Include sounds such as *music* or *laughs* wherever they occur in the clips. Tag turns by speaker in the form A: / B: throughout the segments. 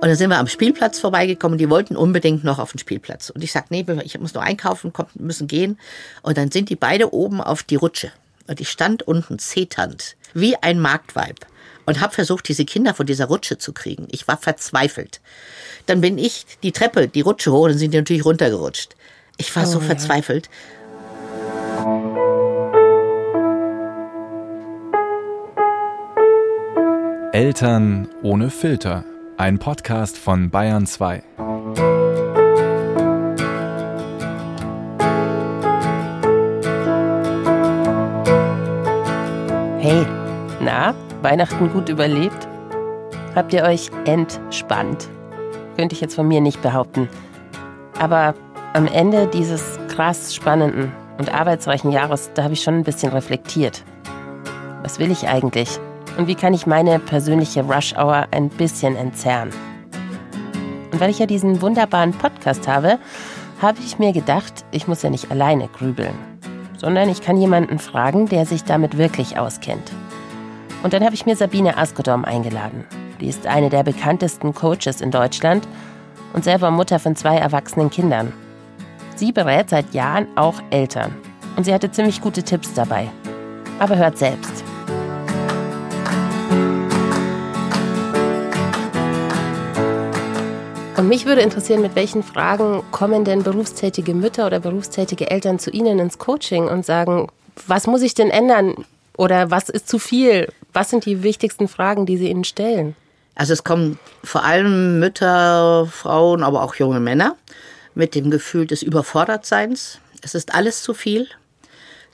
A: Und dann sind wir am Spielplatz vorbeigekommen. Die wollten unbedingt noch auf den Spielplatz. Und ich sag, nee, ich muss noch einkaufen, komm, müssen gehen. Und dann sind die beide oben auf die Rutsche. Und ich stand unten zeternd, wie ein Marktweib. Und habe versucht, diese Kinder von dieser Rutsche zu kriegen. Ich war verzweifelt. Dann bin ich die Treppe, die Rutsche hoch, dann sind die natürlich runtergerutscht. Ich war oh, so ja. verzweifelt.
B: Eltern ohne Filter. Ein Podcast von Bayern 2.
C: Hey, na, Weihnachten gut überlebt? Habt ihr euch entspannt? Könnte ich jetzt von mir nicht behaupten. Aber am Ende dieses krass spannenden und arbeitsreichen Jahres, da habe ich schon ein bisschen reflektiert. Was will ich eigentlich? Und wie kann ich meine persönliche Rush Hour ein bisschen entzerren. Und weil ich ja diesen wunderbaren Podcast habe, habe ich mir gedacht, ich muss ja nicht alleine grübeln, sondern ich kann jemanden fragen, der sich damit wirklich auskennt. Und dann habe ich mir Sabine Askodom eingeladen. Die ist eine der bekanntesten Coaches in Deutschland und selber Mutter von zwei erwachsenen Kindern. Sie berät seit Jahren auch Eltern und sie hatte ziemlich gute Tipps dabei. Aber hört selbst. Mich würde interessieren, mit welchen Fragen kommen denn berufstätige Mütter oder berufstätige Eltern zu Ihnen ins Coaching und sagen, was muss ich denn ändern oder was ist zu viel? Was sind die wichtigsten Fragen, die Sie Ihnen stellen?
A: Also es kommen vor allem Mütter, Frauen, aber auch junge Männer mit dem Gefühl des Überfordertseins. Es ist alles zu viel.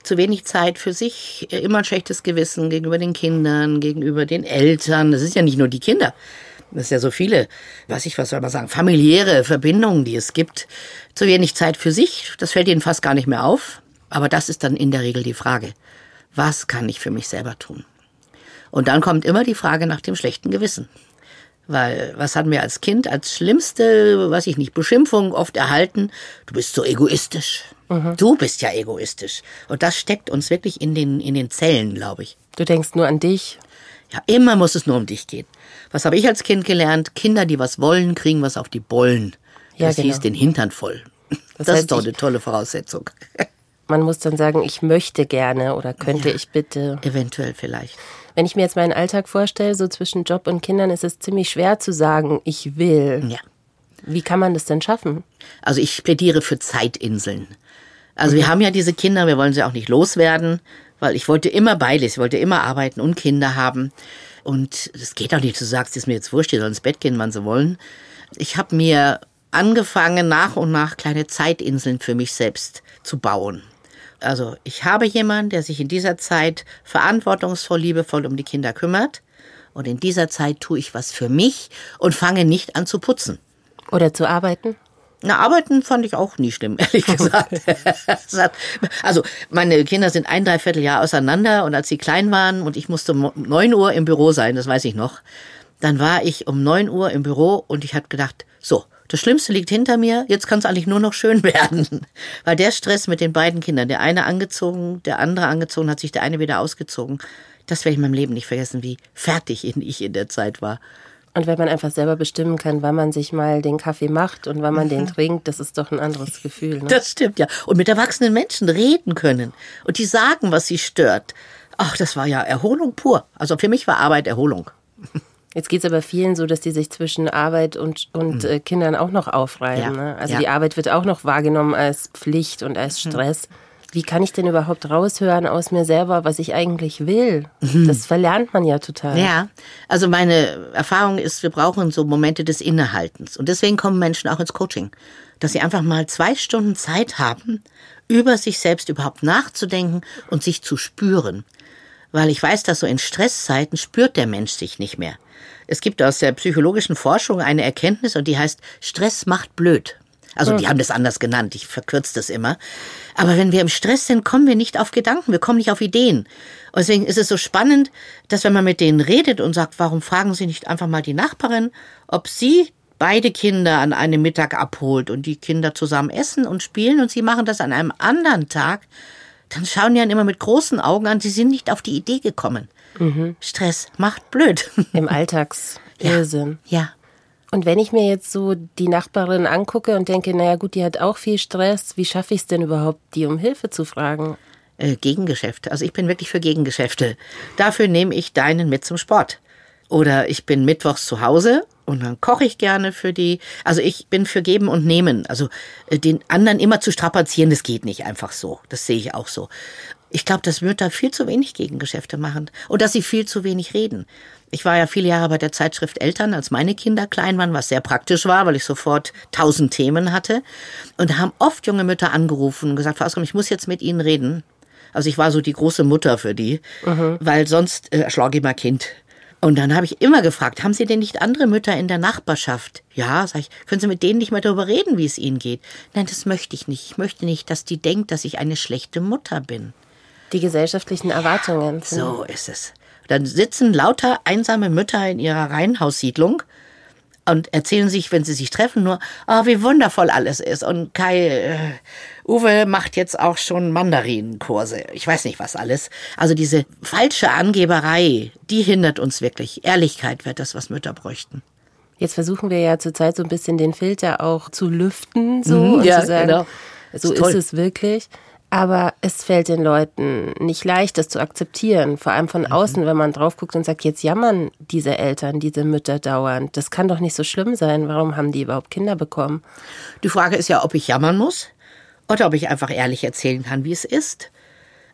A: Zu wenig Zeit für sich, immer ein schlechtes Gewissen gegenüber den Kindern, gegenüber den Eltern. Das ist ja nicht nur die Kinder. Das ist ja so viele, was ich, was soll man sagen, familiäre Verbindungen, die es gibt. Zu wenig Zeit für sich, das fällt ihnen fast gar nicht mehr auf. Aber das ist dann in der Regel die Frage. Was kann ich für mich selber tun? Und dann kommt immer die Frage nach dem schlechten Gewissen. Weil was hatten wir als Kind als schlimmste, was ich nicht, Beschimpfung oft erhalten? Du bist so egoistisch. Mhm. Du bist ja egoistisch. Und das steckt uns wirklich in den, in den Zellen, glaube ich.
C: Du denkst nur an dich.
A: Ja, immer muss es nur um dich gehen. Was habe ich als Kind gelernt? Kinder, die was wollen, kriegen was auf die Bollen. Ja, das genau. hieß den Hintern voll. Das, das heißt, ist doch eine tolle Voraussetzung. *laughs*
C: Man muss dann sagen, ich möchte gerne oder könnte ja, ich bitte.
A: Eventuell vielleicht.
C: Wenn ich mir jetzt meinen Alltag vorstelle, so zwischen Job und Kindern, ist es ziemlich schwer zu sagen, ich will. Ja. Wie kann man das denn schaffen?
A: Also ich plädiere für Zeitinseln. Also okay. wir haben ja diese Kinder, wir wollen sie auch nicht loswerden, weil ich wollte immer beides, ich wollte immer arbeiten und Kinder haben. Und es geht auch nicht, du sagst, es ist mir jetzt wurscht, die sollen ins Bett gehen, wann sie wollen. Ich habe mir angefangen, nach und nach kleine Zeitinseln für mich selbst zu bauen. Also ich habe jemanden, der sich in dieser Zeit verantwortungsvoll, liebevoll um die Kinder kümmert. Und in dieser Zeit tue ich was für mich und fange nicht an zu putzen.
C: Oder zu arbeiten?
A: Na, arbeiten fand ich auch nie schlimm, *laughs* ehrlich gesagt. *laughs* also, meine Kinder sind ein Dreivierteljahr auseinander und als sie klein waren und ich musste um neun Uhr im Büro sein, das weiß ich noch, dann war ich um neun Uhr im Büro und ich habe gedacht, so, das Schlimmste liegt hinter mir, jetzt kann es eigentlich nur noch schön *laughs* werden. Weil der Stress mit den beiden Kindern, der eine angezogen, der andere angezogen, hat sich der eine wieder ausgezogen. Das werde ich in meinem Leben nicht vergessen, wie fertig ich in der Zeit war.
C: Und wenn man einfach selber bestimmen kann, wann man sich mal den Kaffee macht und wann man mhm. den trinkt, das ist doch ein anderes Gefühl. Ne?
A: Das stimmt, ja. Und mit erwachsenen Menschen reden können. Und die sagen, was sie stört. Ach, das war ja Erholung pur. Also für mich war Arbeit Erholung.
C: Jetzt geht es aber vielen so, dass die sich zwischen Arbeit und, und mhm. äh, Kindern auch noch aufreiben. Ja. Ne? Also ja. die Arbeit wird auch noch wahrgenommen als Pflicht und als mhm. Stress. Mhm wie kann ich denn überhaupt raushören aus mir selber, was ich eigentlich will? Mhm. Das verlernt man ja total.
A: Ja, also meine Erfahrung ist, wir brauchen so Momente des Innehaltens. Und deswegen kommen Menschen auch ins Coaching, dass sie einfach mal zwei Stunden Zeit haben, über sich selbst überhaupt nachzudenken und sich zu spüren. Weil ich weiß, dass so in Stresszeiten spürt der Mensch sich nicht mehr. Es gibt aus der psychologischen Forschung eine Erkenntnis und die heißt, Stress macht blöd. Also die haben das anders genannt, ich verkürze das immer. Aber wenn wir im Stress sind, kommen wir nicht auf Gedanken, wir kommen nicht auf Ideen. Und deswegen ist es so spannend, dass wenn man mit denen redet und sagt, warum fragen Sie nicht einfach mal die Nachbarin, ob sie beide Kinder an einem Mittag abholt und die Kinder zusammen essen und spielen und sie machen das an einem anderen Tag, dann schauen die dann immer mit großen Augen an, sie sind nicht auf die Idee gekommen. Mhm. Stress macht blöd.
C: Im Alltagsirrsinn. *laughs*
A: Ja, ja.
C: Und wenn ich mir jetzt so die Nachbarin angucke und denke, naja gut, die hat auch viel Stress, wie schaffe ich es denn überhaupt, die um Hilfe zu fragen?
A: Äh, Gegengeschäfte. Also ich bin wirklich für Gegengeschäfte. Dafür nehme ich deinen mit zum Sport. Oder ich bin mittwochs zu Hause und dann koche ich gerne für die. Also ich bin für Geben und Nehmen. Also äh, den anderen immer zu strapazieren, das geht nicht einfach so. Das sehe ich auch so. Ich glaube, dass Mütter viel zu wenig Gegengeschäfte machen und dass sie viel zu wenig reden. Ich war ja viele Jahre bei der Zeitschrift Eltern, als meine Kinder klein waren, was sehr praktisch war, weil ich sofort tausend Themen hatte. Und da haben oft junge Mütter angerufen und gesagt, Frau Auskommen, ich muss jetzt mit Ihnen reden. Also ich war so die große Mutter für die, mhm. weil sonst äh, schlage ich mein Kind. Und dann habe ich immer gefragt, haben Sie denn nicht andere Mütter in der Nachbarschaft? Ja, sag ich, können Sie mit denen nicht mal darüber reden, wie es ihnen geht? Nein, das möchte ich nicht. Ich möchte nicht, dass die denkt, dass ich eine schlechte Mutter bin.
C: Die gesellschaftlichen Erwartungen.
A: So ist es. Dann sitzen lauter einsame Mütter in ihrer Reihenhaussiedlung und erzählen sich, wenn sie sich treffen, nur, oh, wie wundervoll alles ist. Und Kai, äh, Uwe macht jetzt auch schon Mandarinenkurse. Ich weiß nicht was alles. Also diese falsche Angeberei, die hindert uns wirklich. Ehrlichkeit wäre das, was Mütter bräuchten.
C: Jetzt versuchen wir ja zurzeit so ein bisschen den Filter auch zu lüften, so mhm, und ja, zu sagen, genau. so ist, ist es wirklich. Aber es fällt den Leuten nicht leicht, das zu akzeptieren. Vor allem von mhm. außen, wenn man drauf guckt und sagt, jetzt jammern diese Eltern, diese Mütter dauernd. Das kann doch nicht so schlimm sein. Warum haben die überhaupt Kinder bekommen?
A: Die Frage ist ja, ob ich jammern muss oder ob ich einfach ehrlich erzählen kann, wie es ist.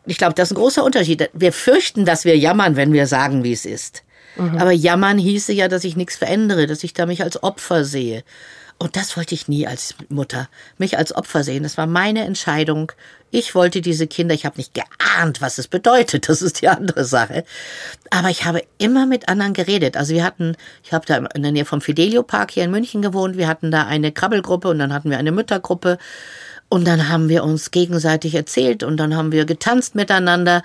A: Ich glaube, das ist ein großer Unterschied. Wir fürchten, dass wir jammern, wenn wir sagen, wie es ist. Mhm. Aber jammern hieße ja, dass ich nichts verändere, dass ich da mich als Opfer sehe. Und das wollte ich nie als Mutter, mich als Opfer sehen. Das war meine Entscheidung. Ich wollte diese Kinder, ich habe nicht geahnt, was es bedeutet, das ist die andere Sache. Aber ich habe immer mit anderen geredet. Also wir hatten, ich habe da in der Nähe vom Fidelio Park hier in München gewohnt, wir hatten da eine Krabbelgruppe und dann hatten wir eine Müttergruppe. Und dann haben wir uns gegenseitig erzählt und dann haben wir getanzt miteinander.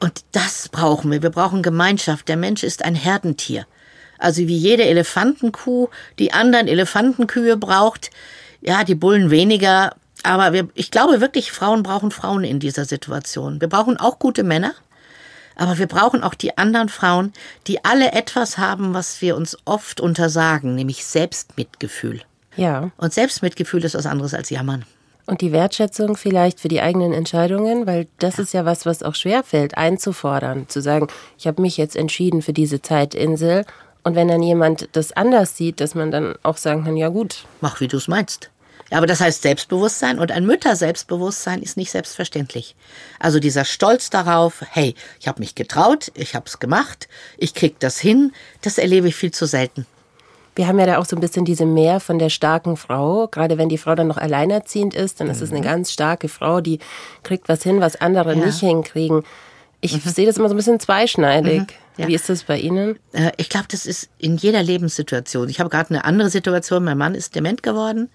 A: Und das brauchen wir. Wir brauchen Gemeinschaft. Der Mensch ist ein Herdentier. Also wie jede Elefantenkuh die anderen Elefantenkühe braucht. Ja, die Bullen weniger. Aber wir, ich glaube wirklich, Frauen brauchen Frauen in dieser Situation. Wir brauchen auch gute Männer. Aber wir brauchen auch die anderen Frauen, die alle etwas haben, was wir uns oft untersagen, nämlich Selbstmitgefühl.
C: Ja.
A: Und Selbstmitgefühl ist was anderes als Jammern.
C: Und die Wertschätzung vielleicht für die eigenen Entscheidungen, weil das ja. ist ja was, was auch schwerfällt, einzufordern, zu sagen, ich habe mich jetzt entschieden für diese Zeitinsel und wenn dann jemand das anders sieht, dass man dann auch sagen kann, ja gut.
A: Mach, wie du es meinst. Ja, aber das heißt Selbstbewusstsein und ein Mütter-Selbstbewusstsein ist nicht selbstverständlich. Also dieser Stolz darauf, hey, ich habe mich getraut, ich habe es gemacht, ich krieg das hin, das erlebe ich viel zu selten.
C: Wir haben ja da auch so ein bisschen diese Mehr von der starken Frau. Gerade wenn die Frau dann noch alleinerziehend ist, dann ist es eine mhm. ganz starke Frau, die kriegt was hin, was andere ja. nicht hinkriegen. Ich mhm. sehe das immer so ein bisschen zweischneidig. Mhm. Ja. Wie ist das bei Ihnen?
A: Äh, ich glaube, das ist in jeder Lebenssituation. Ich habe gerade eine andere Situation. Mein Mann ist dement geworden.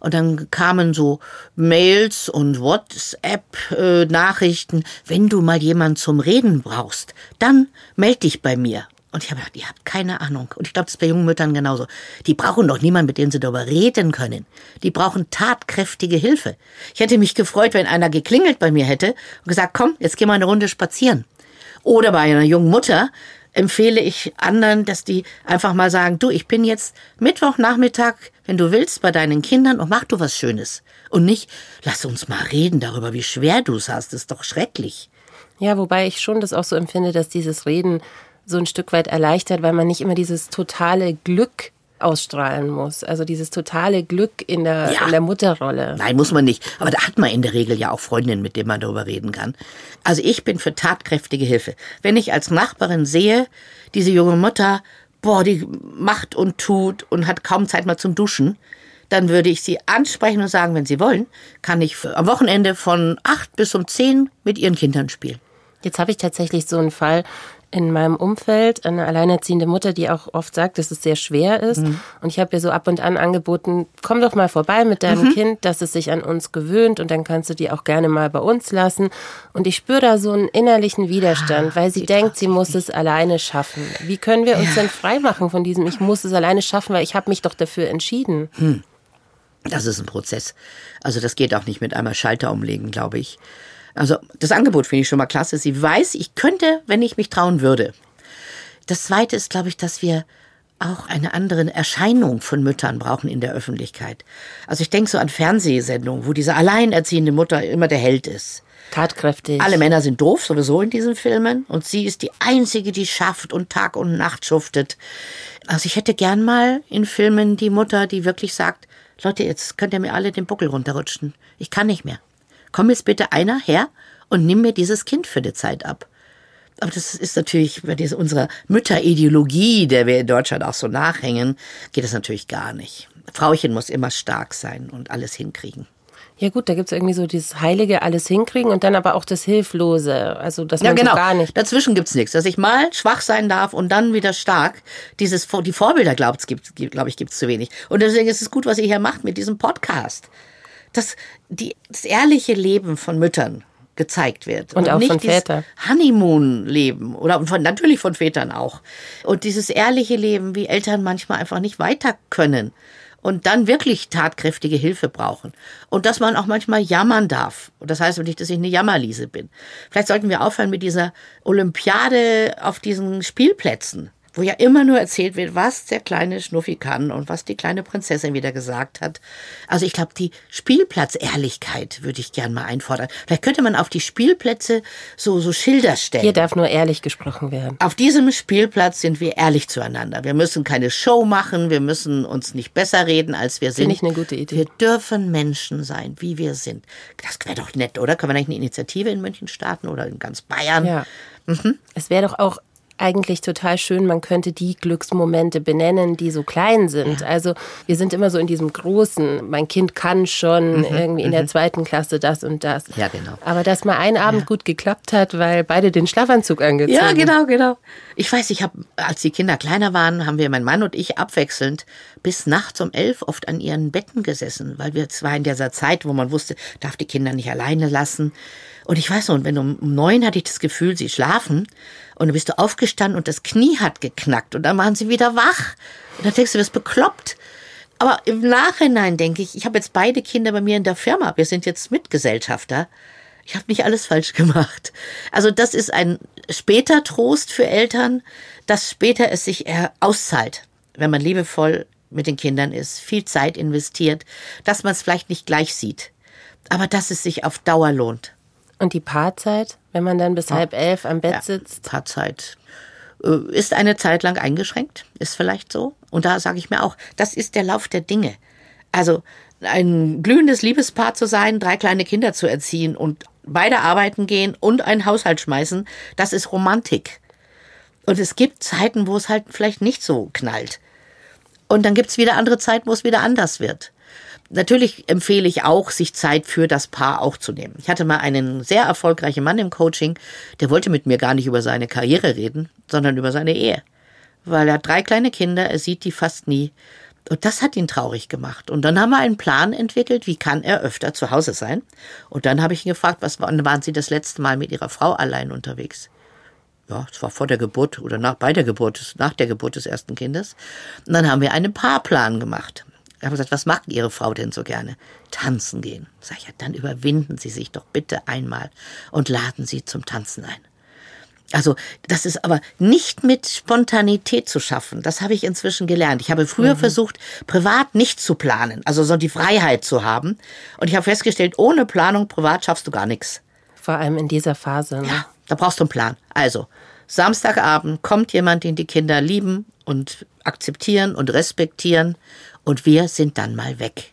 A: Und dann kamen so Mails und WhatsApp-Nachrichten. Äh, Wenn du mal jemanden zum Reden brauchst, dann melde dich bei mir. Und ich habe gedacht, ihr habt keine Ahnung. Und ich glaube, das ist bei jungen Müttern genauso. Die brauchen doch niemanden, mit dem sie darüber reden können. Die brauchen tatkräftige Hilfe. Ich hätte mich gefreut, wenn einer geklingelt bei mir hätte und gesagt, komm, jetzt geh mal eine Runde spazieren. Oder bei einer jungen Mutter empfehle ich anderen, dass die einfach mal sagen, du, ich bin jetzt Mittwochnachmittag, wenn du willst, bei deinen Kindern und mach du was Schönes. Und nicht, lass uns mal reden darüber, wie schwer du es hast. Das ist doch schrecklich.
C: Ja, wobei ich schon das auch so empfinde, dass dieses Reden so ein Stück weit erleichtert, weil man nicht immer dieses totale Glück ausstrahlen muss. Also dieses totale Glück in der, ja. in der Mutterrolle.
A: Nein, muss man nicht. Aber da hat man in der Regel ja auch Freundinnen, mit denen man darüber reden kann. Also ich bin für tatkräftige Hilfe. Wenn ich als Nachbarin sehe, diese junge Mutter, boah, die macht und tut und hat kaum Zeit mal zum Duschen, dann würde ich sie ansprechen und sagen, wenn sie wollen, kann ich am Wochenende von acht bis um zehn mit ihren Kindern spielen.
C: Jetzt habe ich tatsächlich so einen Fall, in meinem Umfeld eine alleinerziehende Mutter, die auch oft sagt, dass es sehr schwer ist. Mhm. Und ich habe ihr so ab und an angeboten, komm doch mal vorbei mit deinem mhm. Kind, dass es sich an uns gewöhnt und dann kannst du die auch gerne mal bei uns lassen. Und ich spüre da so einen innerlichen Widerstand, ah, weil sie denkt, sie muss es alleine schaffen. Wie können wir uns ja. denn freimachen von diesem, ich muss es alleine schaffen, weil ich habe mich doch dafür entschieden? Hm.
A: Das ist ein Prozess. Also das geht auch nicht mit einmal Schalter umlegen, glaube ich. Also das Angebot finde ich schon mal klasse. Sie weiß, ich könnte, wenn ich mich trauen würde. Das Zweite ist, glaube ich, dass wir auch eine andere Erscheinung von Müttern brauchen in der Öffentlichkeit. Also ich denke so an Fernsehsendungen, wo diese alleinerziehende Mutter immer der Held ist.
C: Tatkräftig.
A: Alle Männer sind doof sowieso in diesen Filmen und sie ist die einzige, die schafft und Tag und Nacht schuftet. Also ich hätte gern mal in Filmen die Mutter, die wirklich sagt, Leute, jetzt könnt ihr mir alle den Buckel runterrutschen. Ich kann nicht mehr. Komm jetzt bitte einer her und nimm mir dieses Kind für die Zeit ab. Aber das ist natürlich bei dieser, unserer Mütterideologie, der wir in Deutschland auch so nachhängen, geht das natürlich gar nicht. Frauchen muss immer stark sein und alles hinkriegen.
C: Ja gut, da gibt es irgendwie so dieses Heilige alles hinkriegen und dann aber auch das Hilflose. Also das
A: ja, genau.
C: so gar nicht.
A: Dazwischen gibt's nichts. Dass ich mal schwach sein darf und dann wieder stark. Dieses, die Vorbilder, glaube glaub ich, gibt's zu wenig. Und deswegen ist es gut, was ihr hier macht mit diesem Podcast. Dass die, das ehrliche Leben von Müttern gezeigt wird.
C: Und, auch
A: nicht
C: von Vätern.
A: Honeymoon-Leben oder von, natürlich von Vätern auch. Und dieses ehrliche Leben, wie Eltern manchmal einfach nicht weiter können und dann wirklich tatkräftige Hilfe brauchen. Und dass man auch manchmal jammern darf. Und das heißt nicht, dass ich eine Jammerliese bin. Vielleicht sollten wir aufhören mit dieser Olympiade auf diesen Spielplätzen wo ja immer nur erzählt wird, was der kleine Schnuffi kann und was die kleine Prinzessin wieder gesagt hat. Also ich glaube, die Spielplatzehrlichkeit würde ich gern mal einfordern. Vielleicht könnte man auf die Spielplätze so, so Schilder stellen.
C: Hier darf nur ehrlich gesprochen werden.
A: Auf diesem Spielplatz sind wir ehrlich zueinander. Wir müssen keine Show machen, wir müssen uns nicht besser reden, als wir sind.
C: Finde ich eine gute Idee.
A: Wir dürfen Menschen sein, wie wir sind. Das wäre doch nett, oder? Können wir nicht eine Initiative in München starten oder in ganz Bayern?
C: Ja. Mhm. Es wäre doch auch eigentlich total schön, man könnte die Glücksmomente benennen, die so klein sind. Ja. Also wir sind immer so in diesem großen, mein Kind kann schon mhm, irgendwie in der mhm. zweiten Klasse das und das.
A: Ja, genau.
C: Aber dass mal ein Abend ja. gut geklappt hat, weil beide den Schlafanzug angezogen
A: haben. Ja, genau, genau. Ich weiß, ich habe, als die Kinder kleiner waren, haben wir, mein Mann und ich, abwechselnd bis nachts um elf oft an ihren Betten gesessen, weil wir zwar in dieser Zeit, wo man wusste, darf die Kinder nicht alleine lassen. Und ich weiß noch, wenn um, neun hatte ich das Gefühl, sie schlafen, und dann bist du aufgestanden und das Knie hat geknackt und dann waren sie wieder wach. Und dann denkst du, bist bekloppt. Aber im Nachhinein denke ich, ich habe jetzt beide Kinder bei mir in der Firma. Wir sind jetzt Mitgesellschafter. Ich habe nicht alles falsch gemacht. Also das ist ein später Trost für Eltern, dass später es sich auszahlt, wenn man liebevoll mit den Kindern ist, viel Zeit investiert, dass man es vielleicht nicht gleich sieht, aber dass es sich auf Dauer lohnt.
C: Und die Paarzeit, wenn man dann bis ja. halb elf am Bett ja, sitzt?
A: Paarzeit äh, ist eine Zeit lang eingeschränkt, ist vielleicht so. Und da sage ich mir auch, das ist der Lauf der Dinge. Also ein glühendes Liebespaar zu sein, drei kleine Kinder zu erziehen und beide arbeiten gehen und einen Haushalt schmeißen, das ist Romantik. Und es gibt Zeiten, wo es halt vielleicht nicht so knallt. Und dann gibt es wieder andere Zeiten, wo es wieder anders wird. Natürlich empfehle ich auch, sich Zeit für das Paar auch zu nehmen. Ich hatte mal einen sehr erfolgreichen Mann im Coaching, der wollte mit mir gar nicht über seine Karriere reden, sondern über seine Ehe. Weil er hat drei kleine Kinder, er sieht die fast nie. Und das hat ihn traurig gemacht. Und dann haben wir einen Plan entwickelt, wie kann er öfter zu Hause sein. Und dann habe ich ihn gefragt, was wann waren Sie das letzte Mal mit Ihrer Frau allein unterwegs? Ja, es war vor der Geburt oder nach, bei der Geburt, nach der Geburt des ersten Kindes. Und dann haben wir einen Paarplan gemacht. Ich habe gesagt, was macht Ihre Frau denn so gerne? Tanzen gehen. Sag ich, ja, dann überwinden Sie sich doch bitte einmal und laden Sie zum Tanzen ein. Also, das ist aber nicht mit Spontanität zu schaffen. Das habe ich inzwischen gelernt. Ich habe früher mhm. versucht, privat nicht zu planen, also so die Freiheit zu haben. Und ich habe festgestellt, ohne Planung privat schaffst du gar nichts.
C: Vor allem in dieser Phase. Ne?
A: Ja, da brauchst du einen Plan. Also, Samstagabend kommt jemand, den die Kinder lieben und akzeptieren und respektieren und wir sind dann mal weg.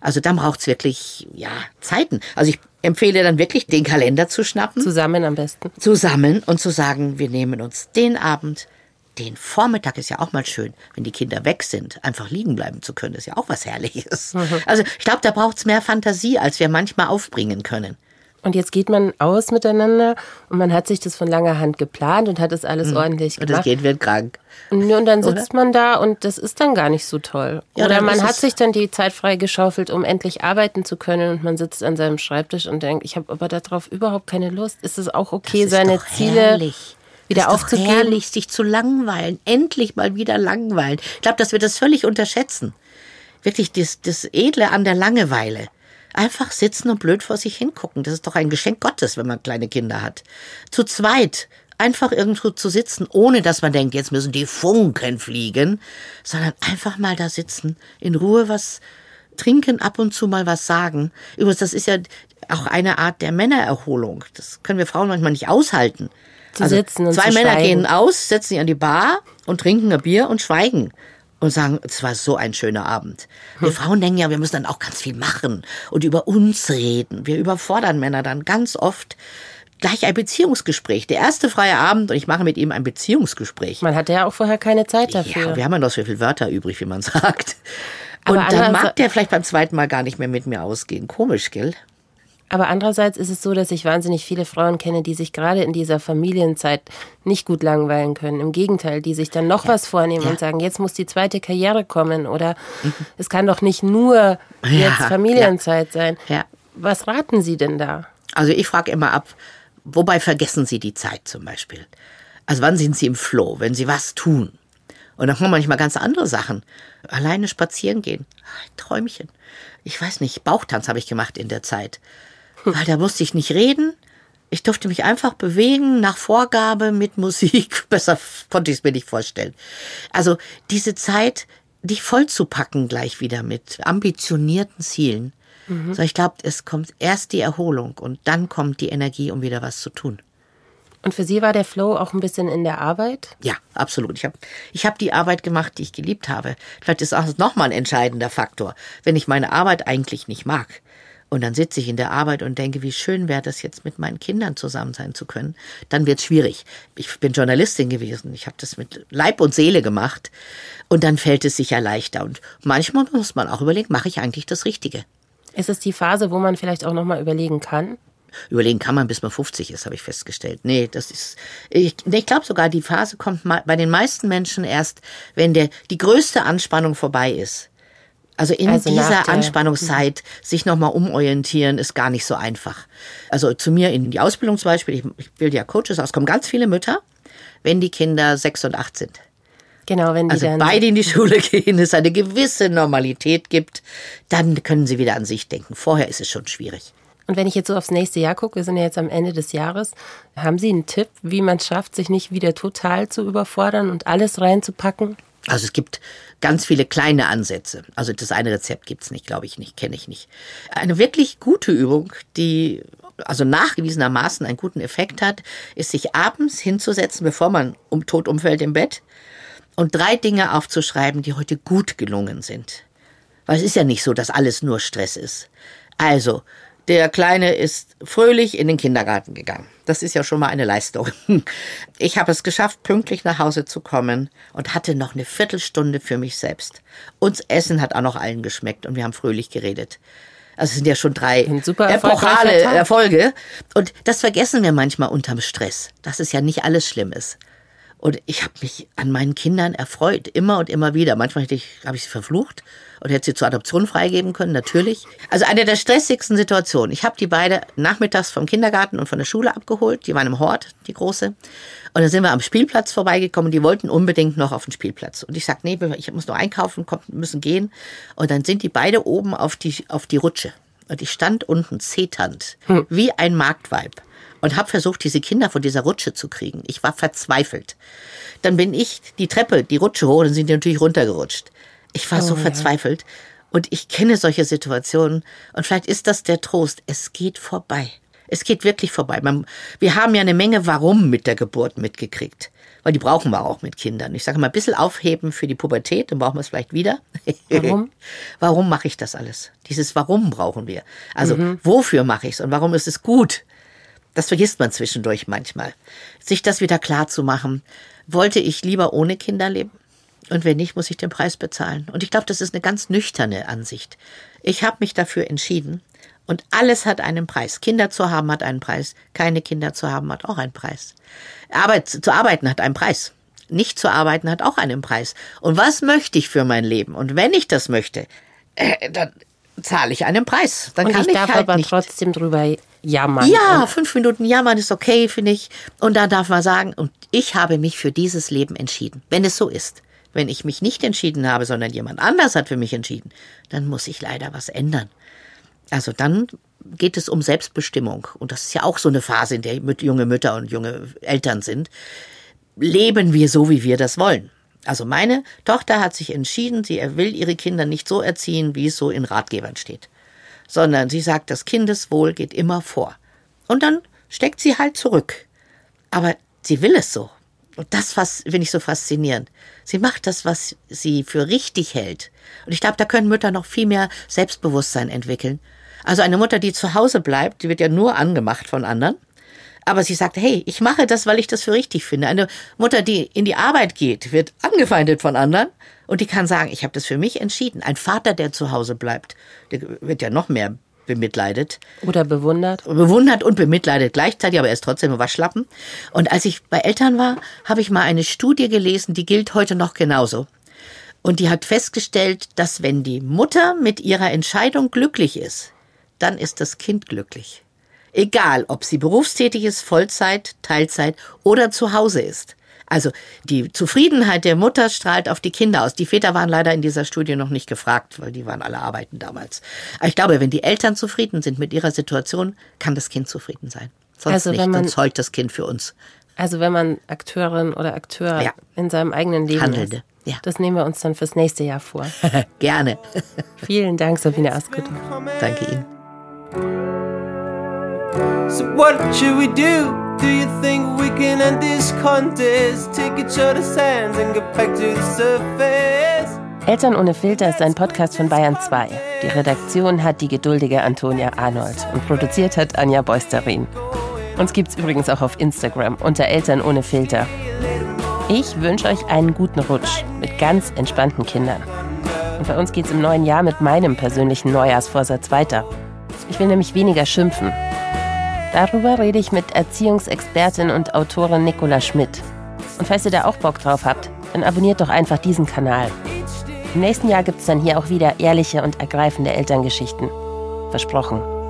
A: Also dann braucht's wirklich, ja, Zeiten. Also ich empfehle dann wirklich, den Kalender zu schnappen.
C: Zusammen am besten.
A: Zusammen und zu sagen, wir nehmen uns den Abend, den Vormittag ist ja auch mal schön, wenn die Kinder weg sind, einfach liegen bleiben zu können, ist ja auch was Herrliches. Mhm. Also ich glaube, da braucht's mehr Fantasie, als wir manchmal aufbringen können.
C: Und jetzt geht man aus miteinander und man hat sich das von langer Hand geplant und hat es alles mhm. ordentlich gemacht.
A: Und das Kind wird krank.
C: Und dann sitzt Oder? man da und das ist dann gar nicht so toll. Ja, Oder man hat sich dann die Zeit freigeschaufelt, um endlich arbeiten zu können und man sitzt an seinem Schreibtisch und denkt, ich habe aber darauf überhaupt keine Lust. Ist es auch okay, seine Ziele herrlich. wieder das ist aufzugeben? Doch
A: herrlich, sich zu langweilen. Endlich mal wieder langweilen. Ich glaube, dass wir das völlig unterschätzen. Wirklich das, das Edle an der Langeweile. Einfach sitzen und blöd vor sich hingucken. Das ist doch ein Geschenk Gottes, wenn man kleine Kinder hat. Zu zweit einfach irgendwo zu sitzen, ohne dass man denkt, jetzt müssen die Funken fliegen, sondern einfach mal da sitzen, in Ruhe was trinken, ab und zu mal was sagen. Übrigens, das ist ja auch eine Art der Männererholung. Das können wir Frauen manchmal nicht aushalten.
C: Zu sitzen und
A: zwei Männer
C: schweigen.
A: gehen aus, setzen sich an die Bar und trinken ein Bier und schweigen. Und sagen, es war so ein schöner Abend. Wir
C: Hm.
A: Frauen denken ja, wir müssen dann auch ganz viel machen und über uns reden. Wir überfordern Männer dann ganz oft gleich ein Beziehungsgespräch. Der erste freie Abend und ich mache mit ihm ein Beziehungsgespräch.
C: Man hatte ja auch vorher keine Zeit dafür.
A: Ja, wir haben ja noch so viele Wörter übrig, wie man *laughs* sagt. Und dann mag der vielleicht beim zweiten Mal gar nicht mehr mit mir ausgehen. Komisch, gell?
C: Aber andererseits ist es so, dass ich wahnsinnig viele Frauen kenne, die sich gerade in dieser Familienzeit nicht gut langweilen können. Im Gegenteil, die sich dann noch was vornehmen
A: Ja.
C: und sagen, jetzt muss die zweite Karriere kommen oder es kann doch nicht nur jetzt
A: Ja,
C: Familienzeit sein.
A: Ja.
C: Was raten Sie denn da?
A: Also ich frage immer ab, wobei vergessen Sie die Zeit zum Beispiel? Also wann sind Sie im Flow, wenn Sie was tun? Und dann kommen manchmal ganz andere Sachen. Alleine spazieren gehen. Ein Träumchen. Ich weiß nicht, Bauchtanz habe ich gemacht in der Zeit. Weil da musste ich nicht reden. Ich durfte mich einfach bewegen nach Vorgabe mit Musik. *laughs* Besser konnte ich es mir nicht vorstellen. Also diese Zeit, dich vollzupacken gleich wieder mit ambitionierten Zielen. So, ich glaube, es kommt erst die Erholung und dann kommt die Energie, um wieder was zu tun.
C: Und für Sie war der Flow auch ein bisschen in der Arbeit?
A: Ja, absolut. Ich habe ich hab die Arbeit gemacht, die ich geliebt habe. Vielleicht ist auch nochmal ein entscheidender Faktor, wenn ich meine Arbeit eigentlich nicht mag. Und dann sitze ich in der Arbeit und denke, wie schön wäre das jetzt mit meinen Kindern zusammen sein zu können. Dann wird es schwierig. Ich bin Journalistin gewesen. Ich habe das mit Leib und Seele gemacht. Und dann fällt es sicher leichter. Und manchmal muss man auch überlegen, mache ich eigentlich das Richtige?
C: Ist es die Phase, wo man vielleicht auch nochmal überlegen kann?
A: Überlegen kann man, bis man 50 ist, habe ich festgestellt. Nee, das ist. Ich, nee, ich glaube sogar, die Phase kommt bei den meisten Menschen erst, wenn der, die größte Anspannung vorbei ist. Also in
C: Also
A: dieser Anspannungszeit sich nochmal umorientieren, ist gar nicht so einfach. Also zu mir in die Ausbildung zum Beispiel, ich, ich bilde ja Coaches aus, kommen ganz viele Mütter, wenn die Kinder sechs und acht sind.
C: Genau, wenn die
A: Also
C: dann.
A: beide in die *laughs* Schule gehen, es eine gewisse Normalität gibt, dann können sie wieder an sich denken. Vorher ist es schon schwierig.
C: Und wenn ich jetzt so aufs nächste Jahr gucke, wir sind ja jetzt am Ende des Jahres, haben Sie einen Tipp, wie man es schafft, sich nicht wieder total zu überfordern und alles reinzupacken?
A: Also es gibt ganz viele kleine Ansätze. Also das eine Rezept gibt's nicht, glaube ich nicht, kenne ich nicht. Eine wirklich gute Übung, die also nachgewiesenermaßen einen guten Effekt hat, ist sich abends hinzusetzen, bevor man um tot umfällt im Bett und drei Dinge aufzuschreiben, die heute gut gelungen sind. Weil es ist ja nicht so, dass alles nur Stress ist. Also, der Kleine ist fröhlich in den Kindergarten gegangen. Das ist ja schon mal eine Leistung. *laughs* Ich habe es geschafft, pünktlich nach Hause zu kommen und hatte noch eine Viertelstunde für mich selbst. Uns Essen hat auch noch allen geschmeckt und wir haben fröhlich geredet. Also es sind ja schon drei epochale
C: Tag.
A: Erfolge. Und das vergessen wir manchmal unterm Stress, dass es ja nicht alles schlimm ist. Und ich habe mich an meinen Kindern erfreut, immer und immer wieder. Manchmal habe ich sie verflucht und hätte sie zur Adoption freigeben können, natürlich. Also eine der stressigsten Situationen. Ich habe die beide nachmittags vom Kindergarten und von der Schule abgeholt. Die waren im Hort, die große. Und dann sind wir am Spielplatz vorbeigekommen. Die wollten unbedingt noch auf den Spielplatz. Und ich sag, nee, ich muss noch einkaufen, müssen gehen. Und dann sind die beide oben auf die, auf die Rutsche. Und ich stand unten zeternd, wie ein Marktweib und habe versucht, diese Kinder von dieser Rutsche zu kriegen. Ich war verzweifelt. Dann bin ich die Treppe, die Rutsche hoch, dann sind die natürlich runtergerutscht. Ich war so verzweifelt. Und ich kenne solche Situationen. Und vielleicht ist das der Trost. Es geht vorbei. Es geht wirklich vorbei. Man, wir haben ja eine Menge Warum mit der Geburt mitgekriegt. Weil die brauchen wir auch mit Kindern. Ich sage mal, ein bisschen aufheben für die Pubertät, dann brauchen wir es vielleicht wieder. *laughs*
C: Warum?
A: warum mache ich das alles? Dieses Warum brauchen wir. Also, wofür mache ich es und warum ist es gut? Das vergisst man zwischendurch manchmal. Sich das wieder klar zu machen. Wollte ich lieber ohne Kinder leben? Und wenn nicht, muss ich den Preis bezahlen. Und ich glaube, das ist eine ganz nüchterne Ansicht. Ich habe mich dafür entschieden. Und alles hat einen Preis. Kinder zu haben hat einen Preis. Keine Kinder zu haben hat auch einen Preis. Arbeit, zu arbeiten hat einen Preis. Nicht zu arbeiten hat auch einen Preis. Und was möchte ich für mein Leben? Und wenn ich das möchte, äh, dann zahle ich einen Preis. Dann
C: Und
A: kann
C: ich
A: ich,
C: darf
A: halt
C: aber
A: nicht.
C: trotzdem drüber jammern.
A: Ja, fünf Minuten jammern ist okay, finde ich. Und da darf man sagen, und ich habe mich für dieses Leben entschieden. Wenn es so ist. Wenn ich mich nicht entschieden habe, sondern jemand anders hat für mich entschieden, dann muss ich leider was ändern. Also dann geht es um Selbstbestimmung. Und das ist ja auch so eine Phase, in der junge Mütter und junge Eltern sind. Leben wir so, wie wir das wollen? Also meine Tochter hat sich entschieden, sie will ihre Kinder nicht so erziehen, wie es so in Ratgebern steht, sondern sie sagt, das Kindeswohl geht immer vor. Und dann steckt sie halt zurück. Aber sie will es so. Und das finde ich so faszinierend. Sie macht das, was sie für richtig hält. Und ich glaube, da können Mütter noch viel mehr Selbstbewusstsein entwickeln. Also eine Mutter, die zu Hause bleibt, die wird ja nur angemacht von anderen. Aber sie sagt, hey, ich mache das, weil ich das für richtig finde. Eine Mutter, die in die Arbeit geht, wird angefeindet von anderen und die kann sagen, ich habe das für mich entschieden. Ein Vater, der zu Hause bleibt, der wird ja noch mehr bemitleidet.
C: Oder bewundert.
A: Bewundert und bemitleidet gleichzeitig, aber er ist trotzdem ein Waschlappen. Und als ich bei Eltern war, habe ich mal eine Studie gelesen, die gilt heute noch genauso. Und die hat festgestellt, dass wenn die Mutter mit ihrer Entscheidung glücklich ist, dann ist das Kind glücklich. Egal, ob sie berufstätig ist, Vollzeit, Teilzeit oder zu Hause ist. Also die Zufriedenheit der Mutter strahlt auf die Kinder aus. Die Väter waren leider in dieser Studie noch nicht gefragt, weil die waren alle arbeiten damals. Aber ich glaube, wenn die Eltern zufrieden sind mit ihrer Situation, kann das Kind zufrieden sein. Sonst also, nicht, wenn man, sonst heult das Kind für uns.
C: Also wenn man Akteurin oder Akteur ja. in seinem eigenen Leben Handelnde. ist. Ja. Das nehmen wir uns dann fürs nächste Jahr vor. *laughs*
A: Gerne.
C: Vielen Dank, Sabine Askutter.
A: Danke Ihnen.
D: So what should we do? Do you think we can end this contest? Take each other's hands and get back to the surface.
C: Eltern ohne Filter ist ein Podcast von Bayern 2. Die Redaktion hat die geduldige Antonia Arnold und produziert hat Anja Beusterin. Uns gibt's übrigens auch auf Instagram unter Eltern ohne Filter. Ich wünsche euch einen guten Rutsch mit ganz entspannten Kindern. Und bei uns geht's im neuen Jahr mit meinem persönlichen Neujahrsvorsatz weiter. Ich will nämlich weniger schimpfen. Darüber rede ich mit Erziehungsexpertin und Autorin Nicola Schmidt. Und falls ihr da auch Bock drauf habt, dann abonniert doch einfach diesen Kanal. Im nächsten Jahr gibt es dann hier auch wieder ehrliche und ergreifende Elterngeschichten. Versprochen.